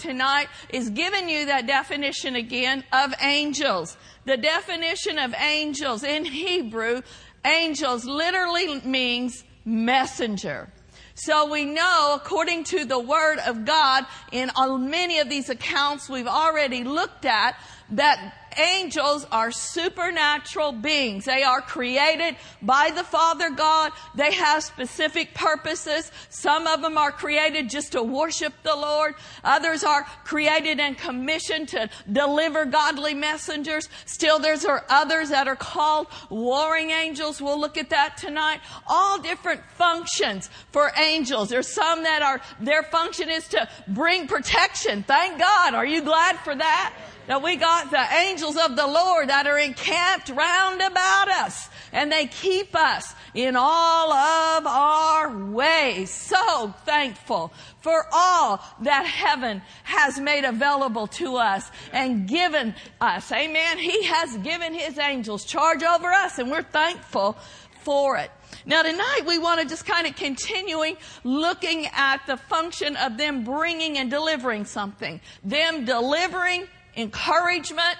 tonight is giving you that definition again of angels. The definition of angels in Hebrew, angels literally means messenger. So we know, according to the Word of God, in many of these accounts we've already looked at, that angels are supernatural beings. They are created by the Father God. They have specific purposes. Some of them are created just to worship the Lord. Others are created and commissioned to deliver godly messengers. Still, there's are others that are called warring angels. We'll look at that tonight. All different functions for angels. There's some that are, their function is to bring protection. Thank God. Are you glad for that? That we got the angels of the Lord that are encamped round about us and they keep us in all of our ways. So thankful for all that heaven has made available to us and given us. Amen. He has given his angels charge over us and we're thankful for it. Now tonight we want to just kind of continuing looking at the function of them bringing and delivering something. Them delivering encouragement,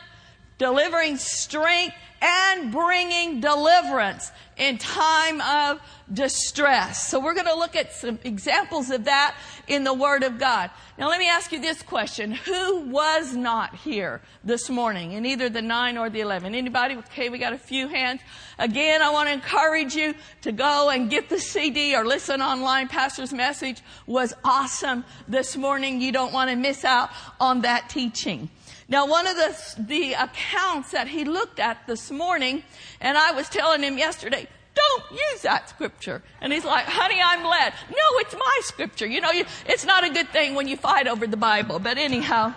delivering strength, and bringing deliverance in time of distress. So we're going to look at some examples of that in the Word of God. Now let me ask you this question. Who was not here this morning in either the 9 or the 11? Anybody? Okay, we got a few hands. Again, I want to encourage you to go and get the CD or listen online. Pastor's message was awesome this morning. You don't want to miss out on that teaching. Now, one of the, the accounts that he looked at this morning, and I was telling him yesterday, don't use that scripture. And he's like, honey, I'm led. No, it's my scripture. You know, you, it's not a good thing when you fight over the Bible, but anyhow.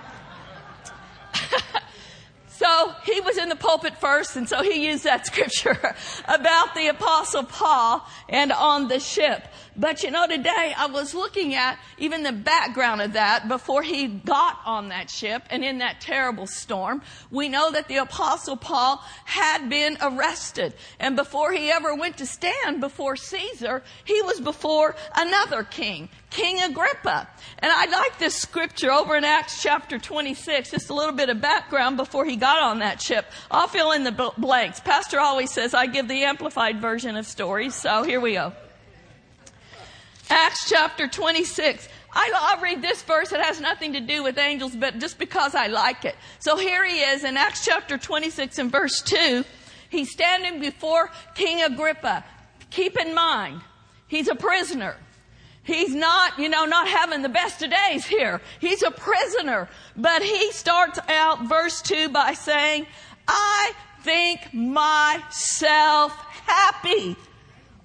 so he was in the pulpit first, and so he used that scripture about the apostle Paul and on the ship. But you know, today I was looking at even the background of that before he got on that ship and in that terrible storm. We know that the apostle Paul had been arrested. And before he ever went to stand before Caesar, he was before another king, King Agrippa. And I like this scripture over in Acts chapter 26, just a little bit of background before he got on that ship. I'll fill in the blanks. Pastor always says I give the amplified version of stories, so here we go. Acts chapter 26. I, will read this verse. It has nothing to do with angels, but just because I like it. So here he is in Acts chapter 26 and verse 2. He's standing before King Agrippa. Keep in mind, he's a prisoner. He's not, you know, not having the best of days here. He's a prisoner. But he starts out verse 2 by saying, I think myself happy,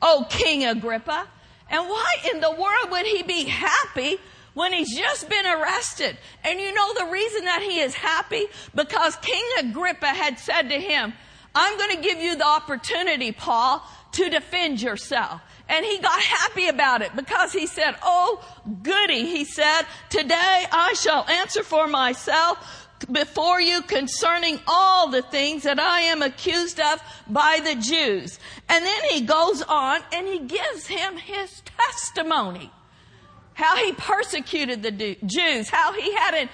O King Agrippa and why in the world would he be happy when he's just been arrested? And you know the reason that he is happy? Because King Agrippa had said to him, I'm going to give you the opportunity, Paul, to defend yourself. And he got happy about it because he said, Oh, goody. He said, today I shall answer for myself before you concerning all the things that I am accused of by the Jews. And then he goes on and he gives him his testimony. How he persecuted the Jews, how he had an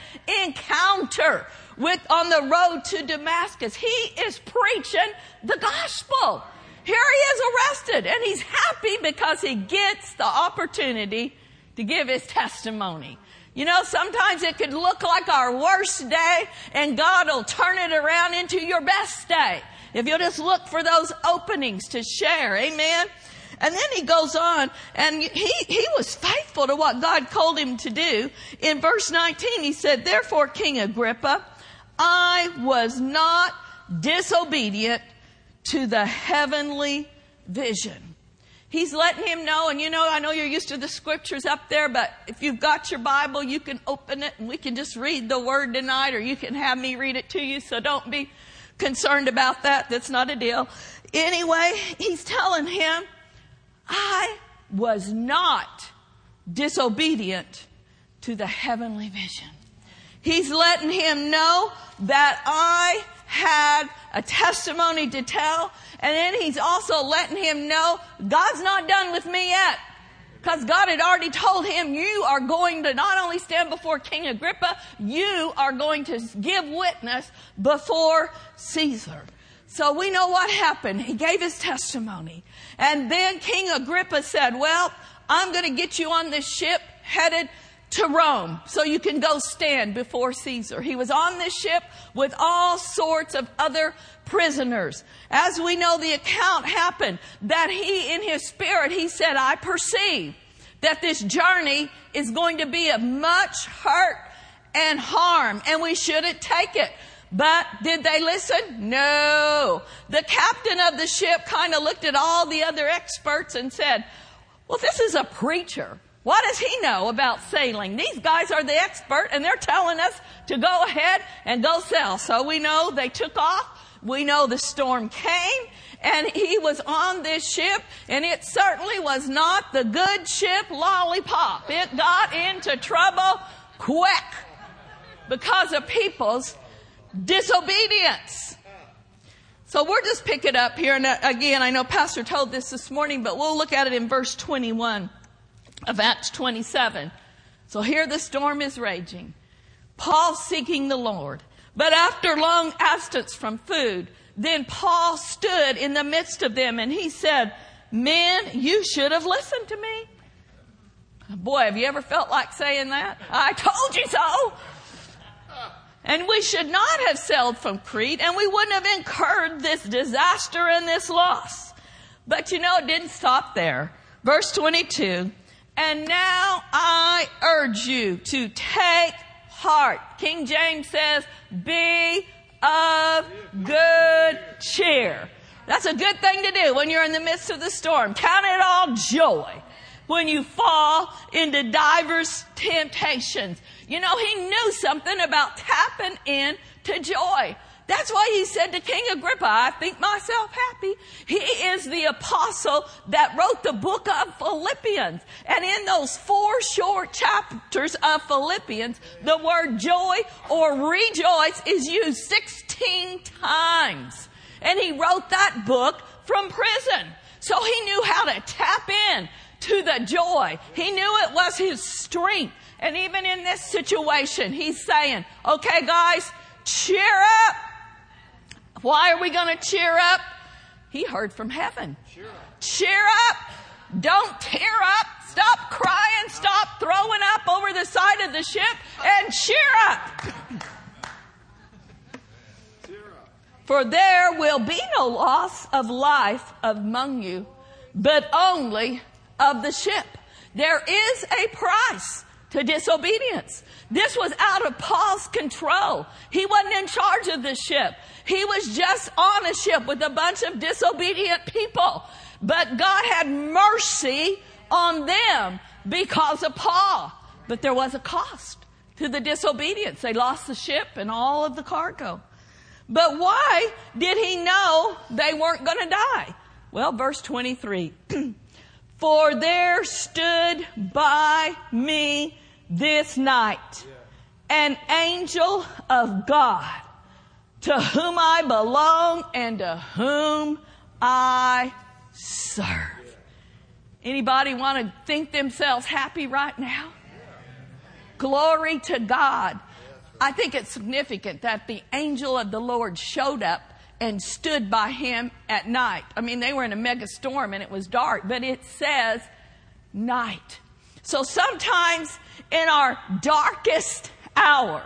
encounter with on the road to Damascus. He is preaching the gospel. Here he is arrested and he's happy because he gets the opportunity to give his testimony. You know, sometimes it could look like our worst day and God will turn it around into your best day. If you'll just look for those openings to share. Amen. And then he goes on and he, he was faithful to what God called him to do. In verse 19, he said, therefore, King Agrippa, I was not disobedient to the heavenly vision. He's letting him know, and you know, I know you're used to the scriptures up there, but if you've got your Bible, you can open it and we can just read the word tonight, or you can have me read it to you, so don't be concerned about that. That's not a deal. Anyway, he's telling him, I was not disobedient to the heavenly vision. He's letting him know that I had a testimony to tell and then he's also letting him know God's not done with me yet. Because God had already told him, you are going to not only stand before King Agrippa, you are going to give witness before Caesar. So we know what happened. He gave his testimony. And then King Agrippa said, well, I'm going to get you on this ship headed to Rome so you can go stand before Caesar. He was on this ship with all sorts of other prisoners. As we know, the account happened that he, in his spirit, he said, I perceive that this journey is going to be of much hurt and harm and we shouldn't take it. But did they listen? No. The captain of the ship kind of looked at all the other experts and said, well, this is a preacher. What does he know about sailing? These guys are the expert and they're telling us to go ahead and go sail. So we know they took off. We know the storm came and he was on this ship and it certainly was not the good ship lollipop. It got into trouble quick because of people's disobedience. So we're just pick it up here. And uh, again, I know Pastor told this this morning, but we'll look at it in verse 21 of Acts 27. So here the storm is raging. Paul seeking the Lord. But after long absence from food, then Paul stood in the midst of them and he said, Men, you should have listened to me. Boy, have you ever felt like saying that? I told you so. And we should not have sailed from Crete and we wouldn't have incurred this disaster and this loss. But you know, it didn't stop there. Verse 22. And now I urge you to take heart. King James says, be of good cheer. That's a good thing to do when you're in the midst of the storm. Count it all joy when you fall into divers temptations. You know, he knew something about tapping in to joy. That's why he said to King Agrippa, I think myself happy. He is the apostle that wrote the book of Philippians. And in those four short chapters of Philippians, the word joy or rejoice is used 16 times. And he wrote that book from prison. So he knew how to tap in to the joy. He knew it was his strength. And even in this situation, he's saying, okay guys, cheer up. Why are we going to cheer up? He heard from heaven. Cheer up. Cheer up. Don't tear up. Stop crying. Stop throwing up over the side of the ship and cheer up. For there will be no loss of life among you, but only of the ship. There is a price to disobedience. This was out of Paul's control. He wasn't in charge of the ship. He was just on a ship with a bunch of disobedient people. But God had mercy on them because of Paul. But there was a cost to the disobedience. They lost the ship and all of the cargo. But why did he know they weren't going to die? Well, verse 23. For there stood by me this night an angel of God to whom I belong and to whom I serve. Anybody want to think themselves happy right now? Glory to God. I think it's significant that the angel of the Lord showed up and stood by him at night. I mean, they were in a mega storm and it was dark, but it says night. So sometimes in our darkest hour,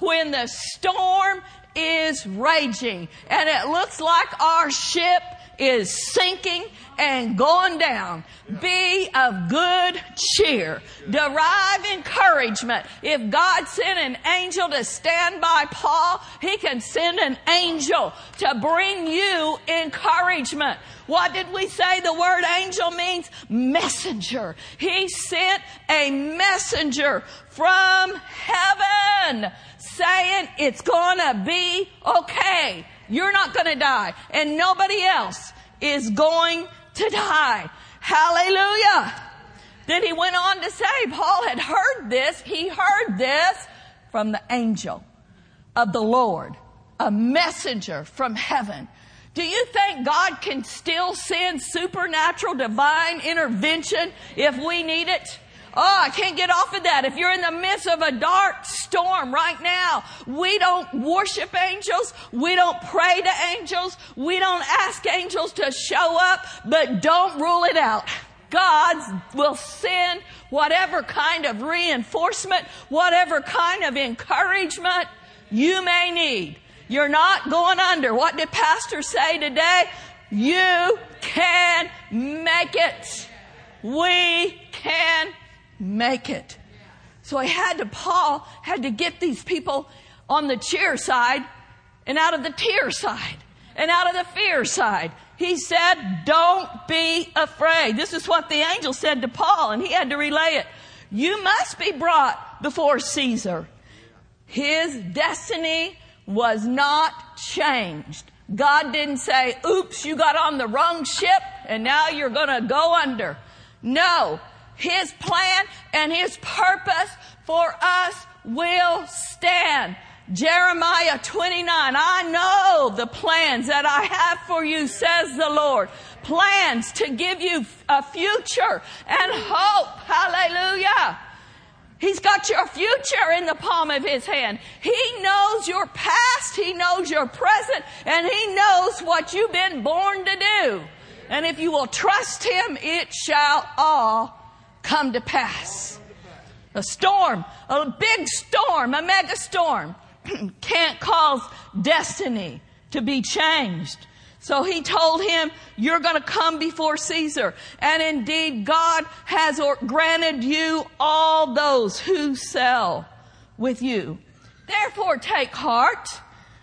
when the storm is raging and it looks like our ship is sinking and going down. Be of good cheer. Derive encouragement. If God sent an angel to stand by Paul, he can send an angel to bring you encouragement. What did we say the word angel means? Messenger. He sent a messenger from heaven saying it's gonna be okay. You're not gonna die and nobody else is going to die. Hallelujah. Then he went on to say, Paul had heard this. He heard this from the angel of the Lord, a messenger from heaven Do you think God can still send supernatural divine intervention if we need it? Oh, I can't get off of that. If you're in the midst of a dark storm right now, we don't worship angels. We don't pray to angels. We don't ask angels to show up, but don't rule it out. God will send whatever kind of reinforcement, whatever kind of encouragement you may need. You're not going under. What did Pastor say today? You can make it. We can make it. So I had to, Paul had to get these people on the cheer side and out of the tear side and out of the fear side. He said, don't be afraid. This is what the angel said to Paul and he had to relay it. You must be brought before Caesar. His destiny was not changed. God didn't say, oops, you got on the wrong ship and now you're gonna go under. No, His plan and His purpose for us will stand. Jeremiah 29, I know the plans that I have for you, says the Lord. Plans to give you a future and hope. Hallelujah. He's got your future in the palm of his hand. He knows your past, he knows your present, and he knows what you've been born to do. And if you will trust him, it shall all come to pass. A storm, a big storm, a mega storm can't cause destiny to be changed. So he told him, you're going to come before Caesar. And indeed, God has granted you all those who sell with you. Therefore, take heart,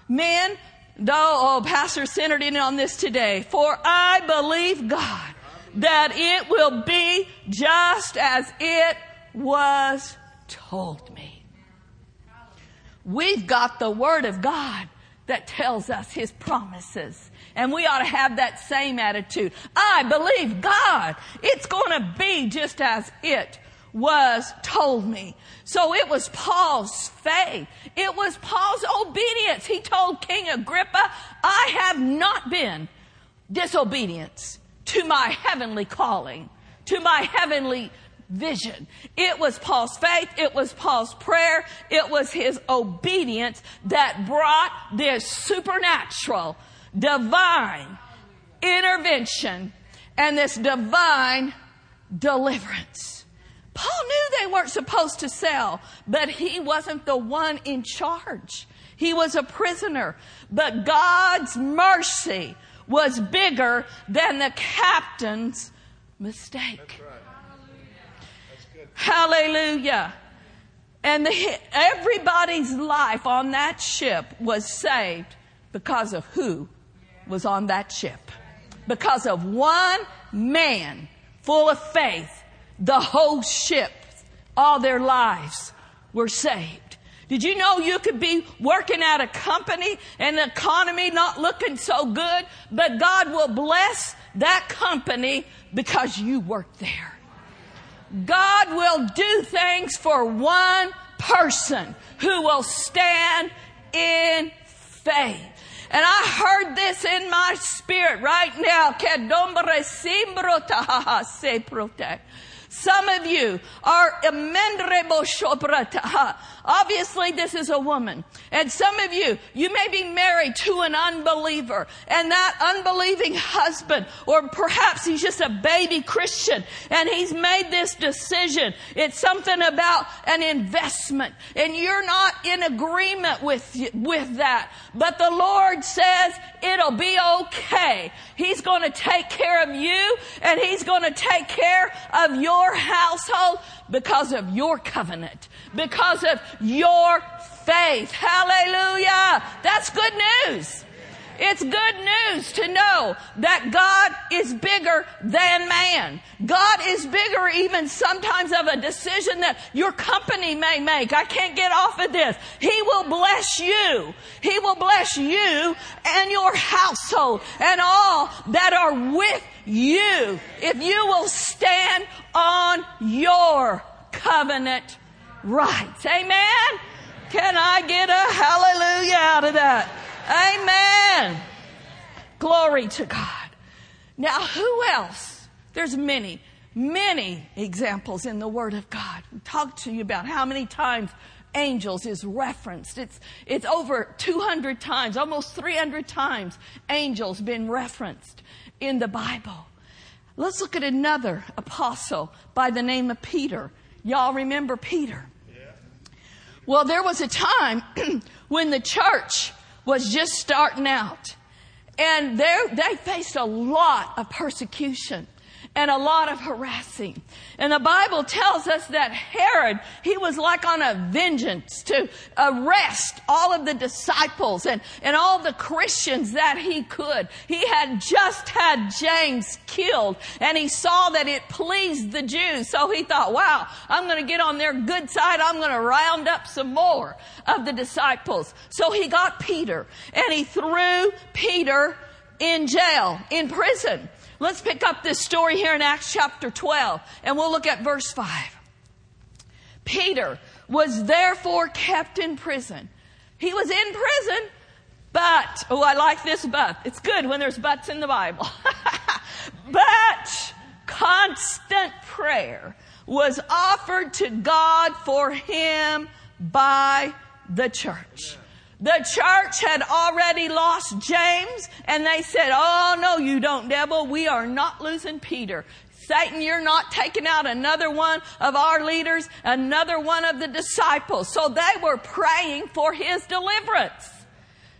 men, though, oh, Pastor centered in on this today, for I believe God that it will be just as it was told me. We've got the Word of God that tells us His promises. And we ought to have that same attitude. I believe God. It's going to be just as it was told me. So it was Paul's faith. It was Paul's obedience. He told King Agrippa, I have not been disobedience to my heavenly calling, to my heavenly vision. It was Paul's faith. It was Paul's prayer. It was his obedience that brought this supernatural divine intervention and this divine deliverance. Paul knew they weren't supposed to sell, but he wasn't the one in charge. He was a prisoner. But God's mercy was bigger than the captain's mistake. Hallelujah. And the, everybody's life on that ship was saved because of who was on that ship. Because of one man full of faith, the whole ship, all their lives were saved. Did you know you could be working at a company and the economy not looking so good, but God will bless that company because you work there. God will do things for one person who will stand in faith. And I heard this in my spirit right now. Some of you are Obviously, this is a woman. And some of you, you may be married to an unbeliever and that unbelieving husband, or perhaps he's just a baby Christian and he's made this decision. It's something about an investment and you're not in agreement with, with that. But the Lord says it'll be okay. He's going to take care of you and he's going to take care of your household because of your covenant, because of your faith. Hallelujah. That's good news. It's good news to know that God is bigger than man. God is bigger even sometimes of a decision that your company may make. I can't get off of this. He will bless you. He will bless you and your household and all that are with you if you will stand on your covenant rights. Amen? Can I get a hallelujah out of that? Amen. Glory to God. Now, who else? There's many, many examples in the Word of God. I talked to you about how many times angels is referenced. It's, it's over 200 times, almost 300 times angels been referenced in the Bible. Let's look at another apostle by the name of Peter. Y'all remember Peter? Well, there was a time when the church was just starting out. And they faced a lot of persecution and a lot of harassing. And the Bible tells us that Herod, he was like on a vengeance to arrest all of the disciples and, and all the Christians that he could. He had just had James killed and he saw that it pleased the Jews. So he thought, wow, I'm going to get on their good side. I'm going to round up some more of the disciples. So he got Peter and he threw Peter in jail, in prison. Let's pick up this story here in Acts chapter 12 and we'll look at verse 5. Peter was therefore kept in prison. He was in prison, but, oh, I like this but. It's good when there's buts in the Bible. but constant prayer was offered to God for him by the church. The church had already lost James and they said, Oh no, you don't devil. We are not losing Peter. Satan, you're not taking out another one of our leaders, another one of the disciples. So they were praying for his deliverance.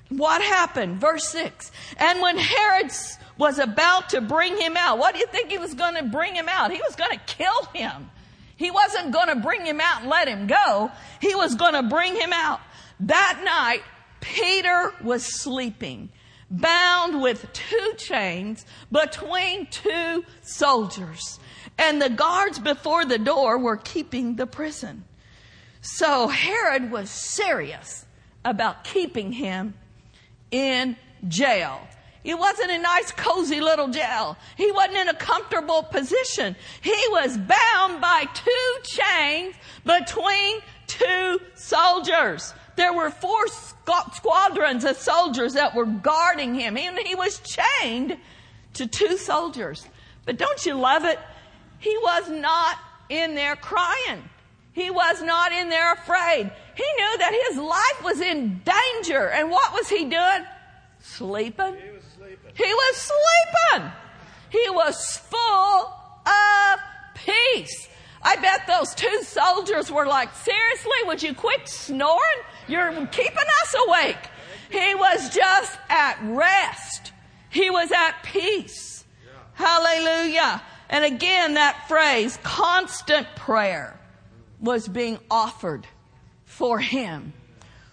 What happened? Verse six. And when Herod was about to bring him out, what do you think he was going to bring him out? He was going to kill him. He wasn't going to bring him out and let him go. He was going to bring him out. That night, Peter was sleeping, bound with two chains between two soldiers. And the guards before the door were keeping the prison. So Herod was serious about keeping him in jail. It wasn't a nice, cozy little jail. He wasn't in a comfortable position. He was bound by two chains between two soldiers. There were four squadrons of soldiers that were guarding him. And he was chained to two soldiers. But don't you love it? He was not in there crying. He was not in there afraid. He knew that his life was in danger. And what was he doing? Sleeping. He was sleeping. He was sleeping. He was full of peace. I bet those two soldiers were like, seriously, would you quit snoring? You're keeping us awake. He was just at rest. He was at peace. Hallelujah. And again, that phrase, constant prayer, was being offered for him.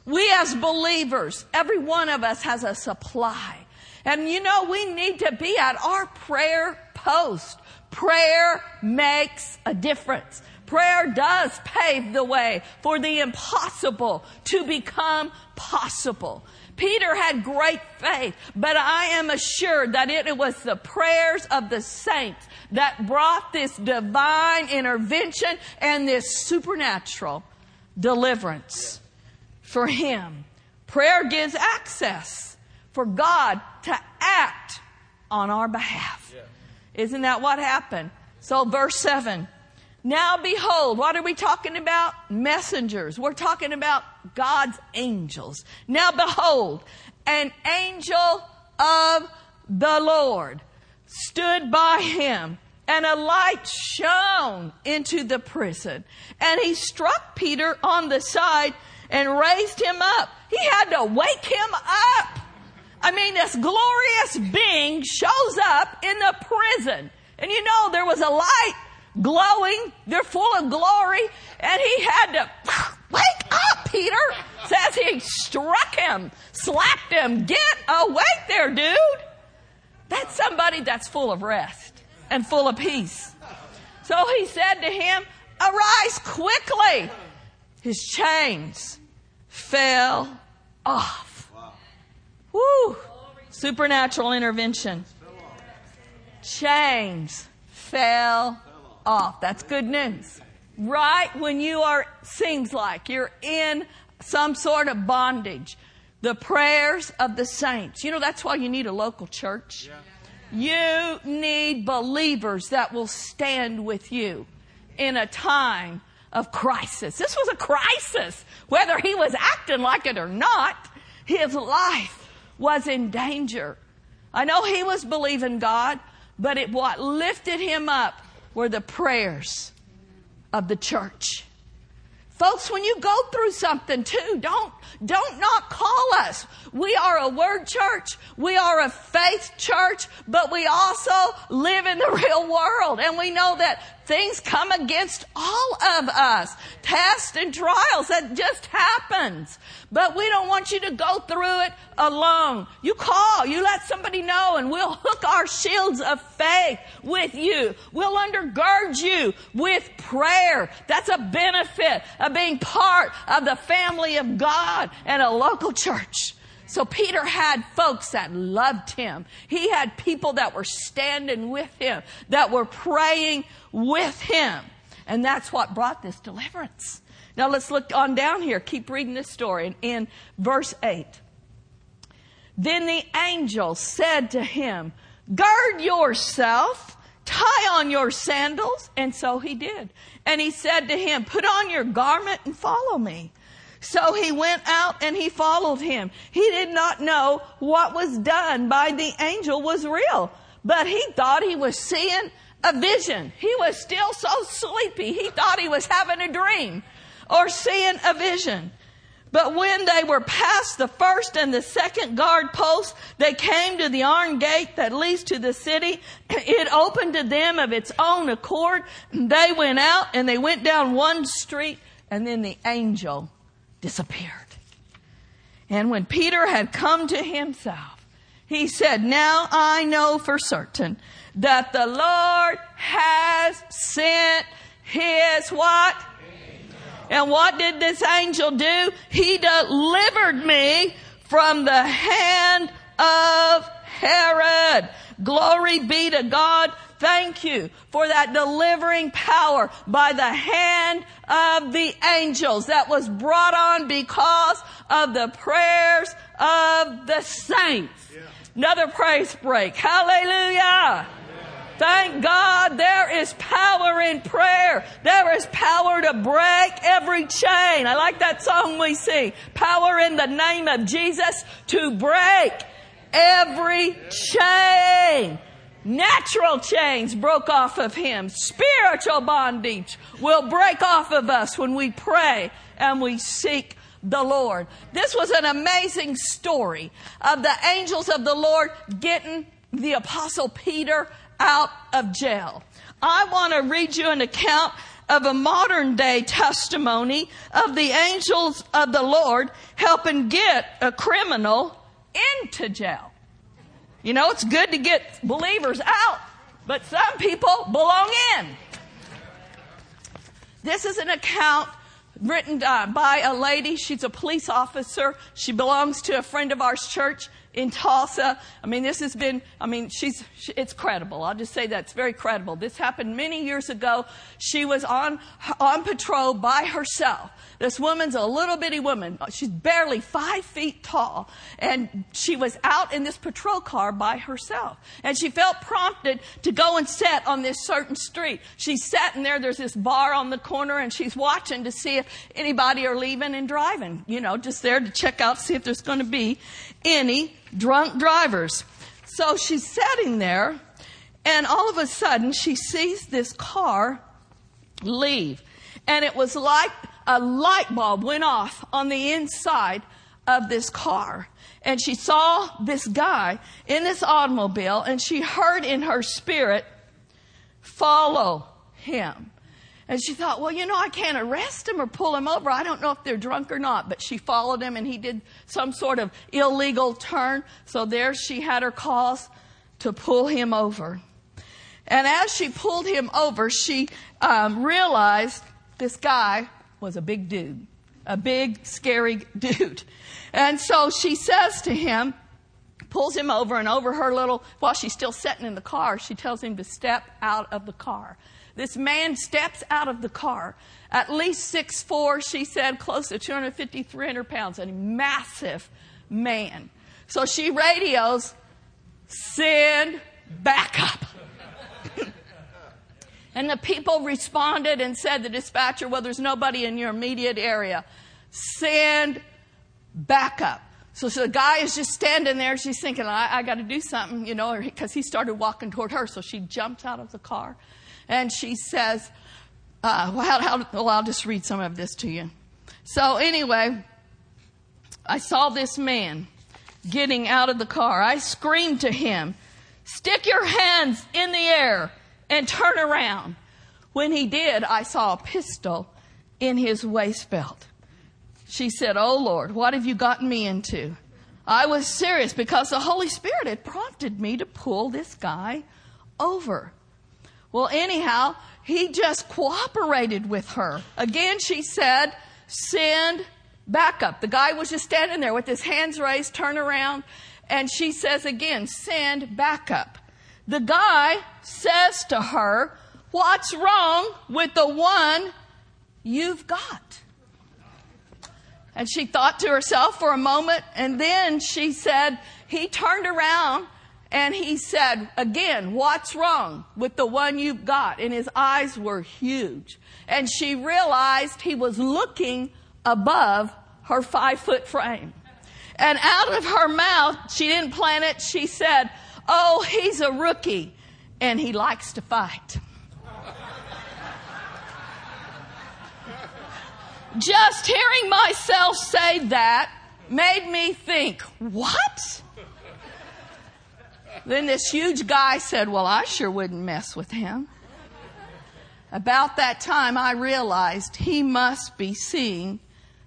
We as believers, every one of us has a supply. And you know, we need to be at our prayer post. Prayer makes a difference. Prayer does pave the way for the impossible to become possible. Peter had great faith, but I am assured that it was the prayers of the saints that brought this divine intervention and this supernatural deliverance for him. Prayer gives access for God to act on our behalf. Yeah. Isn't that what happened? So verse 7. Now behold, what are we talking about? Messengers. We're talking about God's angels. Now behold, an angel of the Lord stood by him and a light shone into the prison and he struck Peter on the side and raised him up. He had to wake him up. I mean, this glorious being shows up in the prison. And you know, there was a light glowing. They're full of glory. And he had to wake up, Peter. Says he struck him, slapped him. Get awake there, dude. That's somebody that's full of rest and full of peace. So he said to him, arise quickly. His chains fell off. Woo! Supernatural intervention. Chains fell off. That's good news. Right when you are, seems like you're in some sort of bondage. the prayers of the saints. You know, that's why you need a local church. You need believers that will stand with you in a time of crisis. This was a crisis. Whether he was acting like it or not, his life was in danger. I know he was believing God, but it, what lifted him up were the prayers of the church. Folks, when you go through something too, don't, don't not call us. We are a word church. We are a faith church, but we also live in the real world. And we know that things come against all of us. Tests and trials. That just happens. But we don't want you to go through it alone. You call, you let somebody know, and we'll hook our shields of faith with you. We'll undergird you with prayer. That's a benefit of being part of the family of God and a local church. So Peter had folks that loved him. He had people that were standing with him, that were praying with him. And that's what brought this deliverance. Now let's look on down here. Keep reading this story in verse 8. Then the angel said to him, Gird yourself, tie on your sandals. And so he did. And he said to him, Put on your garment and follow me. So he went out and he followed him. He did not know what was done by the angel was real, but he thought he was seeing a vision. He was still so sleepy. He thought he was having a dream or seeing a vision. But when they were past the first and the second guard post, they came to the iron gate that leads to the city. It opened to them of its own accord. They went out and they went down one street and then the angel disappeared. And when Peter had come to himself, he said, Now I know for certain that the Lord has sent his what? And what did this angel do? He delivered me from the hand of Herod. Glory be to God. Thank you for that delivering power by the hand of the angels that was brought on because of the prayers of the saints. Yeah. Another praise break. Hallelujah. Thank God there is power in prayer. There is power to break every chain. I like that song we sing. Power in the name of Jesus to break every chain. Natural chains broke off of him. Spiritual bondage will break off of us when we pray and we seek the Lord. This was an amazing story of the angels of the Lord getting the apostle Peter out of jail. I want to read you an account of a modern day testimony of the angels of the Lord helping get a criminal into jail. You know, it's good to get believers out, but some people belong in. This is an account written uh, by a lady. She's a police officer. She belongs to a friend of ours church in Tulsa. I mean, this has been, I mean, she's, she, it's credible. I'll just say that it's very credible. This happened many years ago. She was on, on patrol by herself. This woman's a little bitty woman. She's barely five feet tall. And she was out in this patrol car by herself. And she felt prompted to go and sit on this certain street. She's sitting there. There's this bar on the corner and she's watching to see if anybody are leaving and driving. You know, just there to check out, see if there's going to be any drunk drivers. So she's sitting there, and all of a sudden she sees this car leave. And it was like a light bulb went off on the inside of this car. And she saw this guy in this automobile, and she heard in her spirit, follow him. And she thought, well, you know, I can't arrest him or pull him over. I don't know if they're drunk or not. But she followed him and he did some sort of illegal turn. So there she had her cause to pull him over. And as she pulled him over, she um, realized this guy was a big dude, a big, scary dude. And so she says to him, pulls him over, and over her little, while she's still sitting in the car, she tells him to step out of the car. This man steps out of the car, at least six four, she said, close to 250, 300 pounds, a massive man. So she radios, send backup. and the people responded and said, the dispatcher, well, there's nobody in your immediate area. Send backup. So, so the guy is just standing there. She's thinking, I, I got to do something, you know, because he started walking toward her. So she jumps out of the car and she says, uh, well, how, well, I'll just read some of this to you. So anyway, I saw this man getting out of the car. I screamed to him, stick your hands in the air and turn around. When he did, I saw a pistol in his waist belt. She said, Oh Lord, what have you gotten me into? I was serious because the Holy Spirit had prompted me to pull this guy over. Well, anyhow, he just cooperated with her. Again, she said, send backup. The guy was just standing there with his hands raised, turn around, and she says again, send backup. The guy says to her, what's wrong with the one you've got? And she thought to herself for a moment, and then she said, he turned around and he said, again, what's wrong with the one you've got? And his eyes were huge. And she realized he was looking above her five foot frame. And out of her mouth, she didn't plan it, she said, Oh, he's a rookie and he likes to fight. Just hearing myself say that made me think, what? Then this huge guy said, well, I sure wouldn't mess with him. About that time, I realized he must be seeing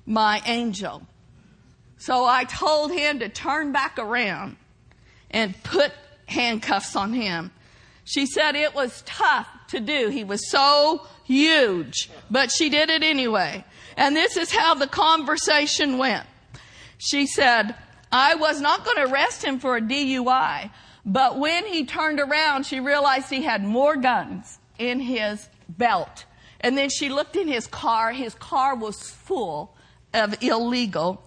my angel. So I told him to turn back around and put handcuffs on him. She said it was tough to do. He was so huge, but she did it anyway. And this is how the conversation went. She said, I was not going to arrest him for a DUI, but when he turned around, she realized he had more guns in his belt. And then she looked in his car. His car was full of illegal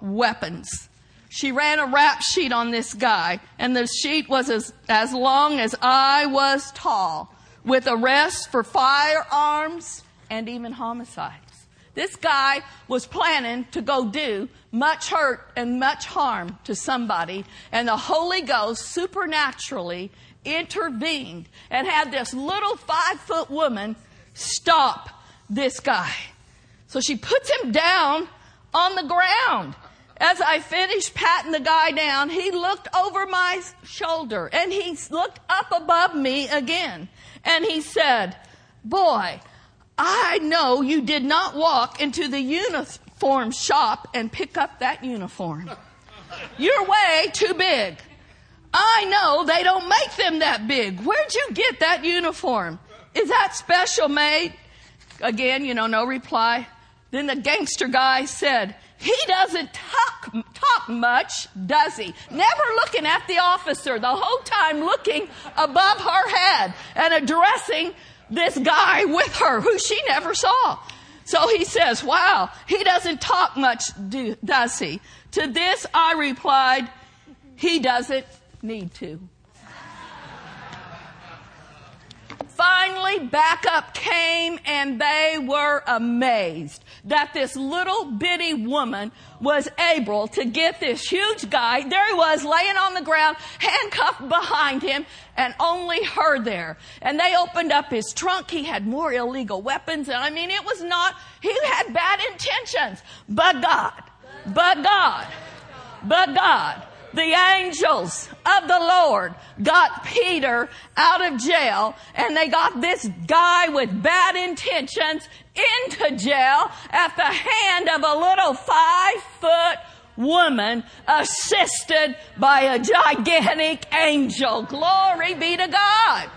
weapons. She ran a rap sheet on this guy, and the sheet was as, as long as I was tall, with arrests for firearms and even homicides. This guy was planning to go do much hurt and much harm to somebody, and the Holy Ghost supernaturally intervened and had this little five foot woman stop this guy. So she puts him down on the ground. As I finished patting the guy down, he looked over my shoulder and he looked up above me again. And he said, Boy, I know you did not walk into the uniform shop and pick up that uniform. You're way too big. I know they don't make them that big. Where'd you get that uniform? Is that special made? Again, you know, no reply. Then the gangster guy said, he doesn't talk, talk much, does he? Never looking at the officer, the whole time looking above her head and addressing this guy with her who she never saw. So he says, wow, he doesn't talk much, do, does he? To this I replied, he doesn't need to. Finally, backup came and they were amazed that this little bitty woman was able to get this huge guy. There he was laying on the ground, handcuffed behind him, and only her there. And they opened up his trunk. He had more illegal weapons. And I mean, it was not, he had bad intentions. But God, but God, but God the angels of the Lord got Peter out of jail and they got this guy with bad intentions into jail at the hand of a little five foot woman assisted by a gigantic angel. Glory be to God.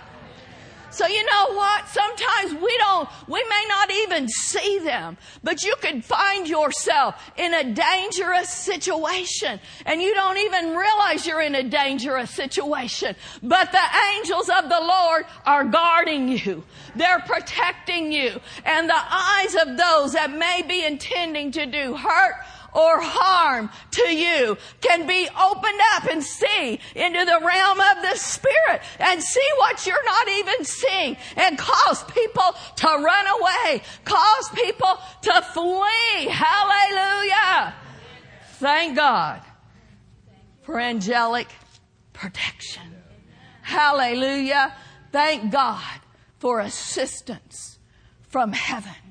So you know what? Sometimes we don't, we may not even see them, but you could find yourself in a dangerous situation and you don't even realize you're in a dangerous situation. But the angels of the Lord are guarding you. They're protecting you and the eyes of those that may be intending to do hurt or harm to you can be opened up and see into the realm of the spirit and see what you're not even seeing and cause people to run away, cause people to flee. Hallelujah. Thank God for angelic protection. Hallelujah. Thank God for assistance from heaven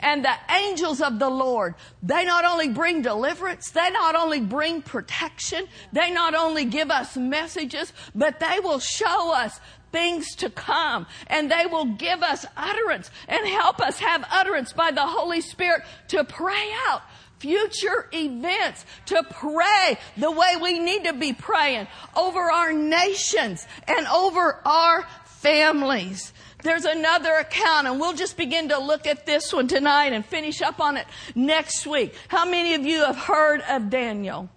and the angels of the Lord, they not only bring deliverance, they not only bring protection, they not only give us messages, but they will show us things to come and they will give us utterance and help us have utterance by the Holy Spirit to pray out future events, to pray the way we need to be praying over our nations and over our families. There's another account and we'll just begin to look at this one tonight and finish up on it next week. How many of you have heard of Daniel?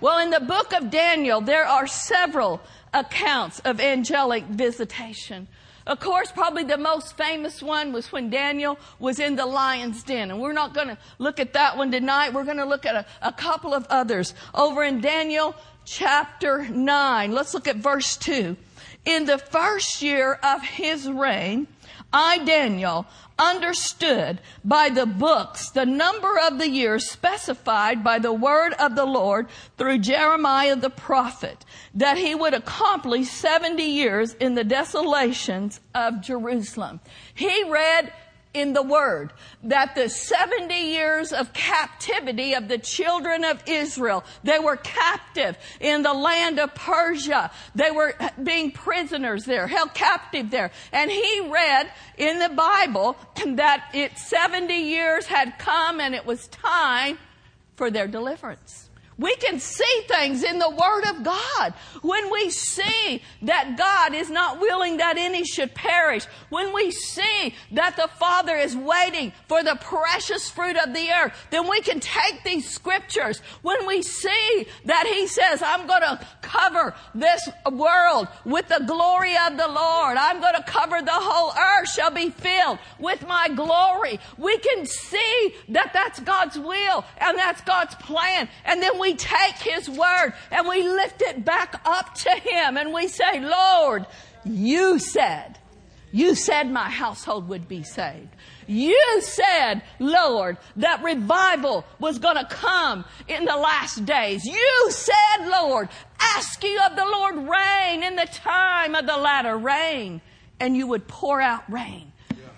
Well, in the book of Daniel, there are several accounts of angelic visitation. Of course, probably the most famous one was when Daniel was in the lion's den. And we're not going to look at that one tonight. We're going to look at a, a, couple of others. Over in Daniel chapter 9, let's look at verse 2. In the first year of his reign, I, Daniel, understood by the books the number of the years specified by the word of the Lord through Jeremiah the prophet, that he would accomplish 70 years in the desolations of Jerusalem. He read in the word that the 70 years of captivity of the children of Israel, they were captive in the land of Persia. They were being prisoners there, held captive there. And he read in the Bible that it 70 years had come and it was time for their deliverance. We can see things in the Word of God. When we see that God is not willing that any should perish, when we see that the Father is waiting for the precious fruit of the earth, then we can take these scriptures. When we see that He says, I'm going to cover this world with the glory of the Lord, I'm going to cover the whole earth shall be filled with my glory. We can see that that's God's will and that's God's plan. And then we take His word and we lift it back up to Him and we say, Lord, you said, you said my household would be saved. You said, Lord, that revival was going to come in the last days. You said, Lord, ask you of the Lord rain in the time of the latter rain, and you would pour out rain.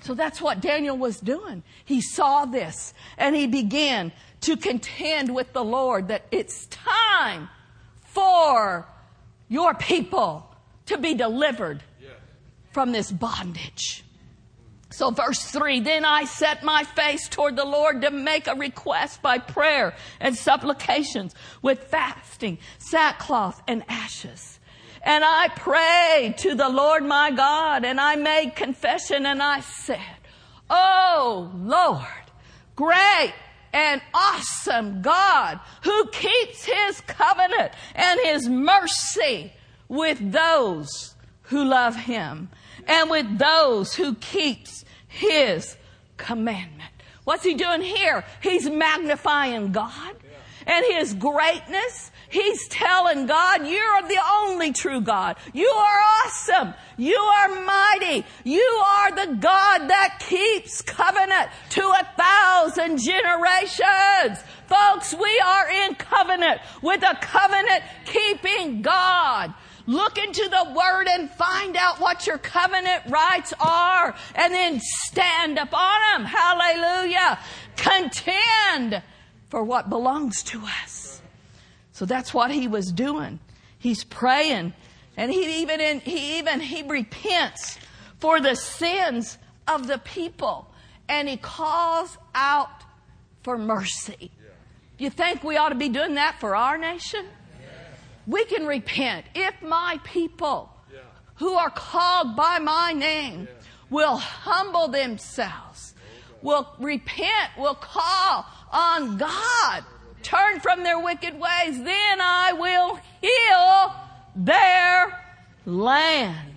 So that's what Daniel was doing. He saw this and he began to contend with the Lord that it's time for your people to be delivered from this bondage. So verse three, then I set my face toward the Lord to make a request by prayer and supplications with fasting, sackcloth and ashes. And I prayed to the Lord my God and I made confession and I said, Oh Lord, great and awesome God who keeps his covenant and his mercy with those who love him and with those who keeps his commandment. What's he doing here? He's magnifying God and his greatness He's telling God, you're the only true God. You are awesome. You are mighty. You are the God that keeps covenant to a thousand generations. Folks, we are in covenant with a covenant keeping God. Look into the Word and find out what your covenant rights are and then stand upon them. Hallelujah. Contend for what belongs to us. So that's what he was doing. He's praying and he even in, he even he repents for the sins of the people and he calls out for mercy. You think we ought to be doing that for our nation? We can repent. If my people who are called by my name will humble themselves, will repent, will call on God, turn from their wicked ways, then I will heal their land.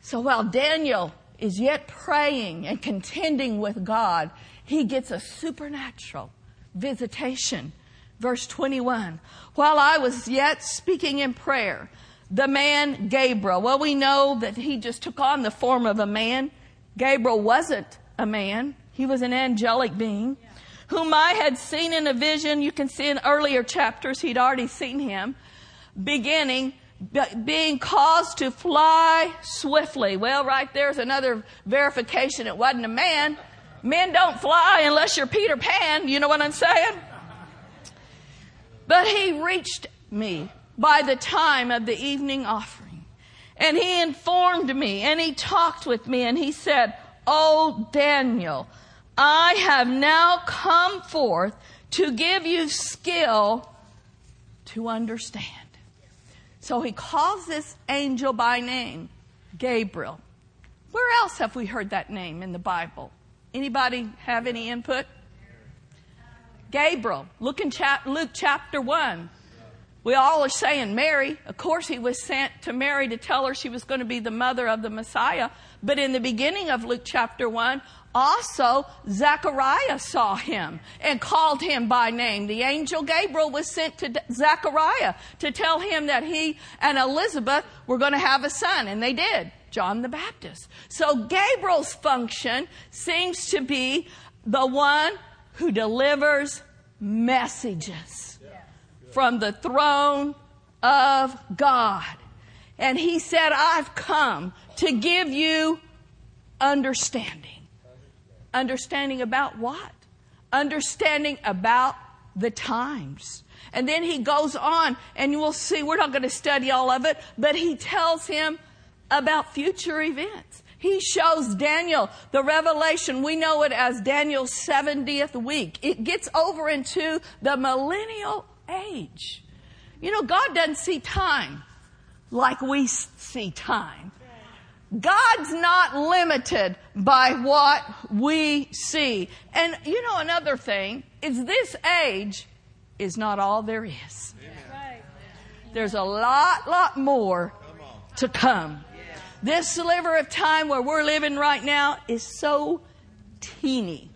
So while Daniel is yet praying and contending with God, he gets a supernatural visitation. Verse 21. While I was yet speaking in prayer, the man Gabriel, well, we know that he just took on the form of a man. Gabriel wasn't a man. He was an angelic being whom I had seen in a vision. You can see in earlier chapters, he'd already seen him beginning being caused to fly swiftly. Well, right there's another verification it wasn't a man. Men don't fly unless you're Peter Pan, you know what I'm saying? But he reached me by the time of the evening offering. And he informed me and he talked with me and he said, Oh, Daniel, I have now come forth to give you skill to understand. So he calls this angel by name, Gabriel. Where else have we heard that name in the Bible? Anybody have any input? Gabriel. Look in Luke chapter 1. We all are saying Mary. Of course, he was sent to Mary to tell her she was going to be the mother of the Messiah. But in the beginning of Luke chapter 1, also, Zechariah saw him and called him by name. The angel Gabriel was sent to Zechariah to tell him that he and Elizabeth were going to have a son, and they did. John the Baptist. So Gabriel's function seems to be the one who delivers messages from the throne of God. And he said, I've come to give you understanding. Understanding about what? Understanding about the times. And then he goes on, and you will see, we're not going to study all of it, but he tells him about future events. He shows Daniel the revelation. We know it as Daniel's 70th week. It gets over into the millennial age. You know, God doesn't see time like we see time. God's not limited by what we see. And you know, another thing is this age is not all there is. There's a lot, lot more to come. This sliver of time where we're living right now is so teeny.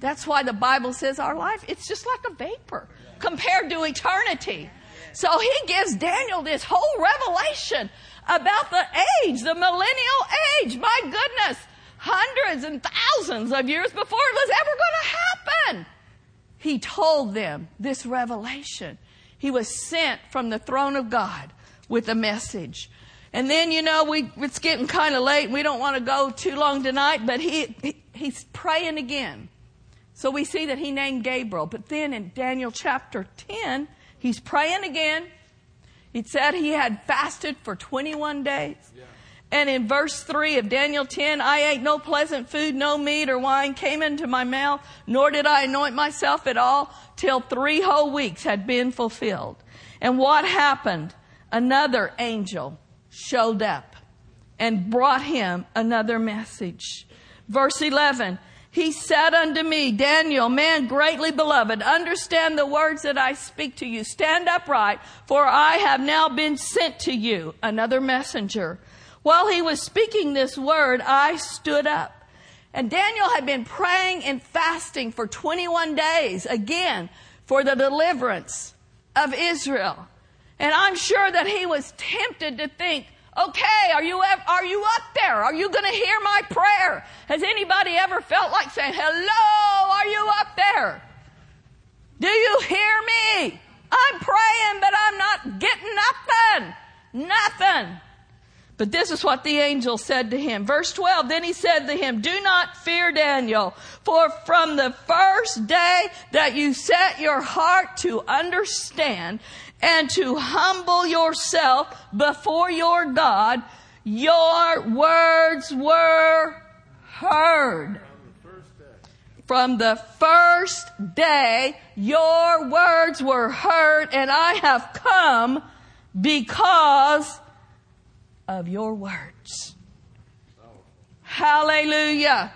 That's why the Bible says our life, it's just like a vapor compared to eternity. So he gives Daniel this whole revelation about the age, the millennial age. My goodness, hundreds and thousands of years before it was ever going to happen. He told them this revelation. He was sent from the throne of God with a message. And then, you know, we, it's getting kind of late. We don't want to go too long tonight, but he, he, he's praying again. So we see that he named Gabriel. But then in Daniel chapter 10, he's praying again. He said he had fasted for 21 days. Yeah. And in verse 3 of Daniel 10, I ate no pleasant food, no meat or wine came into my mouth, nor did I anoint myself at all till three whole weeks had been fulfilled. And what happened? Another angel showed up and brought him another message. Verse 11, he said unto me, Daniel, man greatly beloved, understand the words that I speak to you. Stand upright, for I have now been sent to you, another messenger. While he was speaking this word, I stood up. And Daniel had been praying and fasting for 21 days, again, for the deliverance of Israel. And I'm sure that he was tempted to think, Okay, are you, are you up there? Are you going to hear my prayer? Has anybody ever felt like saying, hello, are you up there? Do you hear me? I'm praying, but I'm not getting nothing. Nothing. But this is what the angel said to him. Verse 12, then he said to him, Do not fear, Daniel, for from the first day that you set your heart to understand and to humble yourself before your God, your words were heard. From the first day, your words were heard, and I have come because of your words. Hallelujah.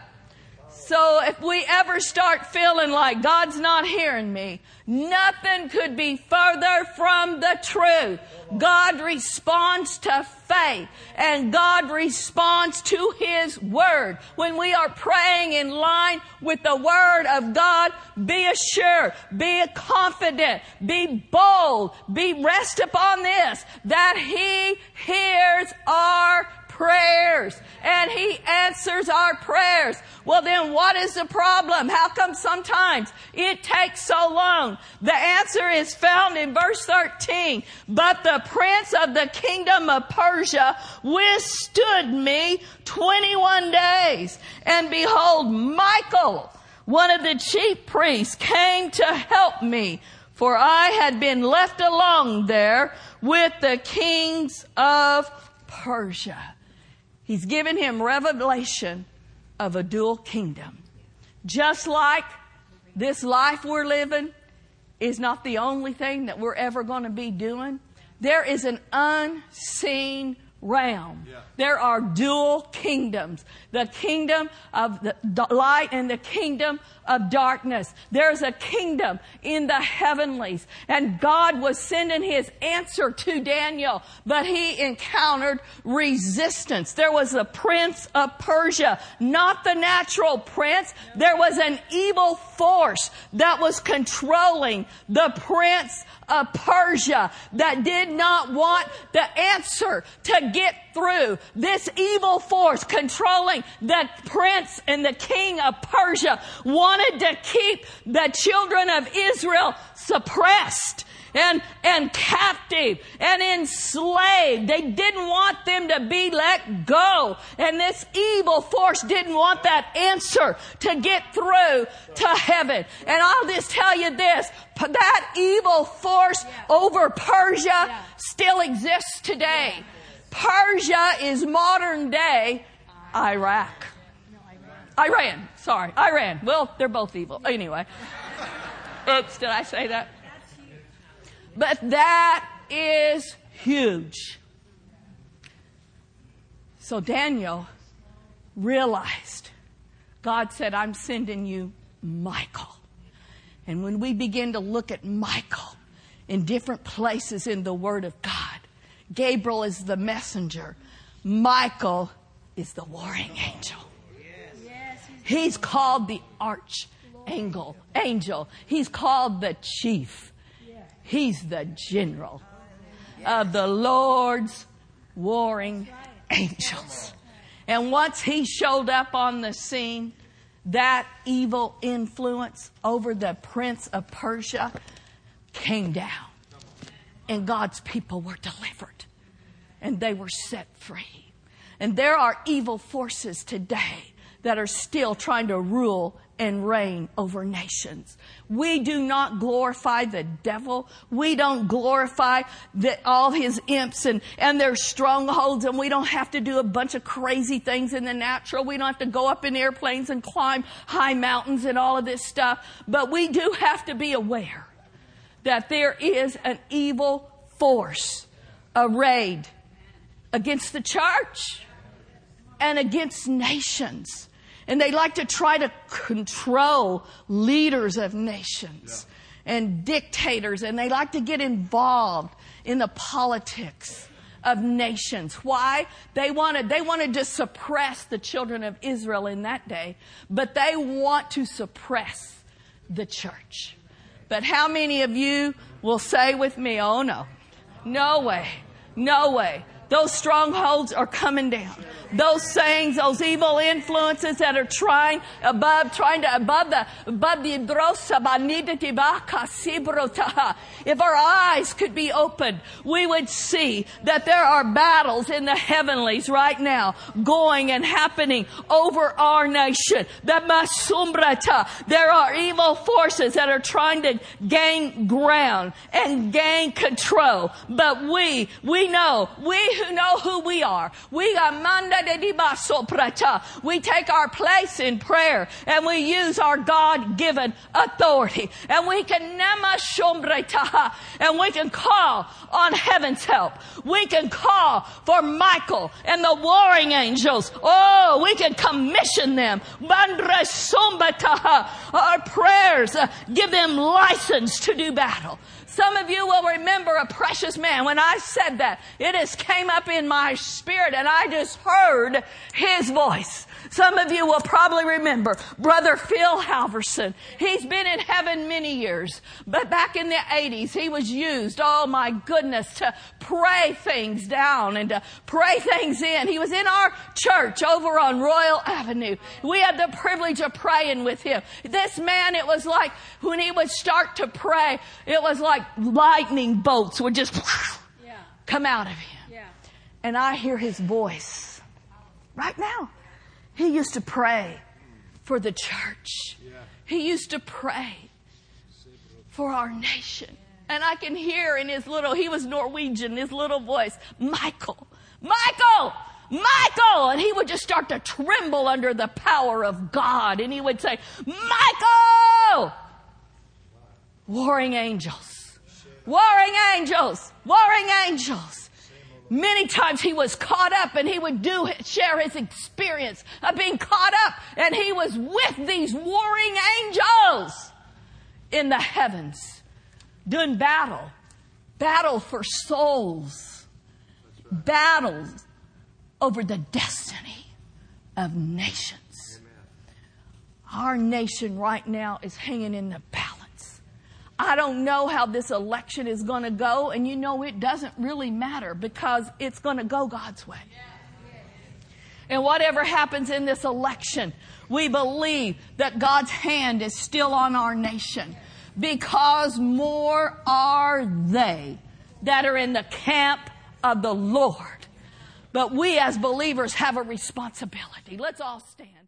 So if we ever start feeling like God's not hearing me, nothing could be further from the truth. God responds to faith and God responds to His Word. When we are praying in line with the Word of God, be assured, be confident, be bold, be rest upon this, that He hears our prayers and He answers our prayers. Well then what is the problem? How come sometimes it takes so long? The answer is found in verse 13. But the prince of the kingdom of Persia withstood me 21 days. And behold, Michael, one of the chief priests, came to help me for I had been left alone there with the kings of Persia. He's given him revelation of a dual kingdom. Just like this life we're living is not the only thing that we're ever going to be doing. There is an unseen realm. Yeah. There are dual kingdoms. The kingdom of the light and the kingdom of darkness. There's a kingdom in the heavenlies. And God was sending his answer to Daniel, but he encountered resistance. There was a prince of Persia, not the natural prince. There was an evil force that was controlling the prince of Persia that did not want the answer to get through. This evil force controlling the prince and the king of Persia wanted to keep the children of Israel suppressed and, and captive and enslaved. They didn't want them to be let go. And this evil force didn't want that answer to get through to heaven. And I'll just tell you this, that evil force over Persia still exists today. Persia is modern day Iraq. Iran. Sorry, Iran. Well, they're both evil. Anyway. Oops, did I say that? But that is huge. So Daniel realized God said, I'm sending you Michael. And when we begin to look at Michael in different places in the Word of God, Gabriel is the messenger. Michael is the warring angel. He's called the archangel. Angel. He's called the chief. He's the general of the Lord's warring angels. And once he showed up on the scene, that evil influence over the prince of Persia came down. And God's people were delivered. And they were set free. And there are evil forces today that are still trying to rule and reign over nations. We do not glorify the devil. We don't glorify the, all his imps and, and their strongholds and we don't have to do a bunch of crazy things in the natural. We don't have to go up in airplanes and climb high mountains and all of this stuff. But we do have to be aware that there is an evil force arrayed against the church and against nations. And they like to try to control leaders of nations yeah. and dictators, and they like to get involved in the politics of nations. Why? They wanted, they wanted to suppress the children of Israel in that day, but they want to suppress the church. But how many of you will say with me, oh no, no way, no way. Those strongholds are coming down. Those sayings, those evil influences that are trying above, trying to above the, above the if our eyes could be opened, we would see that there are battles in the heavenlies right now going and happening over our nation. That masumbrata, there are evil forces that are trying to gain ground and gain control. But we, we know, we who know who we are. We got manda de. We take our place in prayer and we use our God-given authority. And we can shombreta and we can call on heaven's help. We can call for Michael and the warring angels. Oh, we can commission them. Bandra sombata. Our prayers uh, give them license to do battle. Some of you will remember a precious man. When I said that, it just came up in my spirit and I just heard his voice. Some of you will probably remember Brother Phil Halverson. He's been in heaven many years, but back in the 80s, he was used, oh my goodness, to pray things down and to pray things in. He was in our church over on Royal Avenue. We had the privilege of praying with him. This man, it was like when he would start to pray, it was like lightning bolts would just yeah. come out of him. Yeah. And I hear his voice right now. He used to pray for the church. He used to pray for our nation. And I can hear in his little, he was Norwegian, his little voice, Michael, Michael, Michael! And he would just start to tremble under the power of God. And he would say, Michael! Warring angels. Warring angels. Warring angels. Many times he was caught up and he would do, share his experience of being caught up and he was with these warring angels in the heavens doing battle. Battle for souls. Battles over the destiny of nations. Our nation right now is hanging in the balance. I don't know how this election is going to go, and you know it doesn't really matter because it's going to go God's way. And whatever happens in this election, we believe that God's hand is still on our nation because more are they that are in the camp of the Lord. But we as believers have a responsibility. Let's all stand.